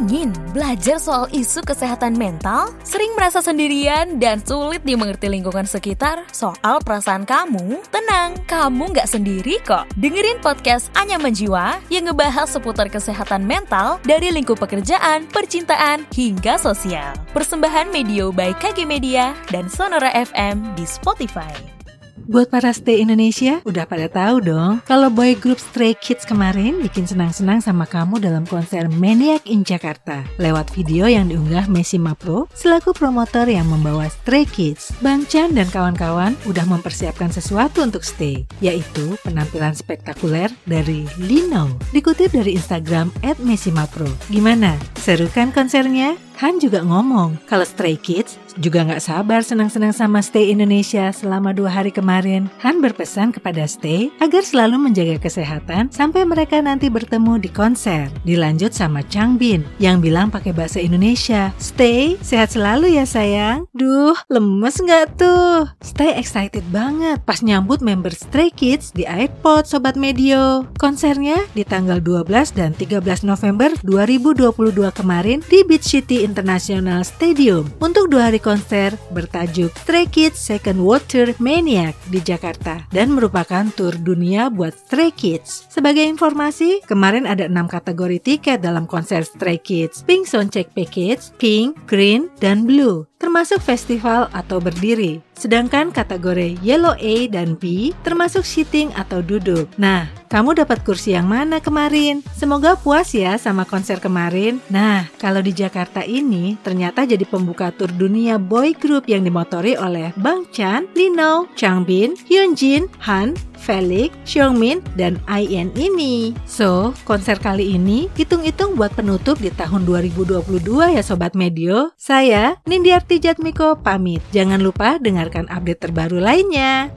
Ingin belajar soal isu kesehatan mental, sering merasa sendirian dan sulit dimengerti lingkungan sekitar soal perasaan kamu? Tenang, kamu nggak sendiri kok. Dengerin podcast Anya Menjiwa yang ngebahas seputar kesehatan mental dari lingkup pekerjaan, percintaan, hingga sosial. Persembahan Medio by KG Media dan Sonora FM di Spotify. Buat para stay Indonesia, udah pada tahu dong kalau boy group Stray Kids kemarin bikin senang-senang sama kamu dalam konser Maniac in Jakarta lewat video yang diunggah Messi Mapro selaku promotor yang membawa Stray Kids. Bang Chan dan kawan-kawan udah mempersiapkan sesuatu untuk Stay, yaitu penampilan spektakuler dari Lino. Dikutip dari Instagram @messimapro. Gimana? Seru kan konsernya? Han juga ngomong kalau Stray Kids juga nggak sabar senang-senang sama Stay Indonesia selama dua hari kemarin. Han berpesan kepada Stay agar selalu menjaga kesehatan sampai mereka nanti bertemu di konser. Dilanjut sama Chang Bin yang bilang pakai bahasa Indonesia. Stay, sehat selalu ya sayang. Duh, lemes nggak tuh? Stay excited banget pas nyambut member Stray Kids di iPod Sobat Medio. Konsernya di tanggal 12 dan 13 November 2022 kemarin di Beach City International Stadium untuk dua hari konser bertajuk Stray Kids Second Water Maniac di Jakarta dan merupakan tur dunia buat Stray Kids. Sebagai informasi, kemarin ada enam kategori tiket dalam konser Stray Kids, Pink Soundcheck Package, Pink, Green, dan Blue termasuk festival atau berdiri. Sedangkan kategori Yellow A dan B termasuk sitting atau duduk. Nah, kamu dapat kursi yang mana kemarin? Semoga puas ya sama konser kemarin. Nah, kalau di Jakarta ini ternyata jadi pembuka tur dunia boy group yang dimotori oleh Bang Chan, Lino, Changbin, Hyunjin, Han, Felix, Xiongmin, dan IN ini. So, konser kali ini hitung-hitung buat penutup di tahun 2022 ya Sobat Medio. Saya, Nindiarti Jatmiko, pamit. Jangan lupa dengarkan update terbaru lainnya.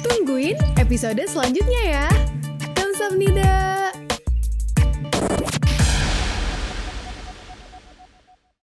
Tungguin episode selanjutnya ya. Kamsahamnida.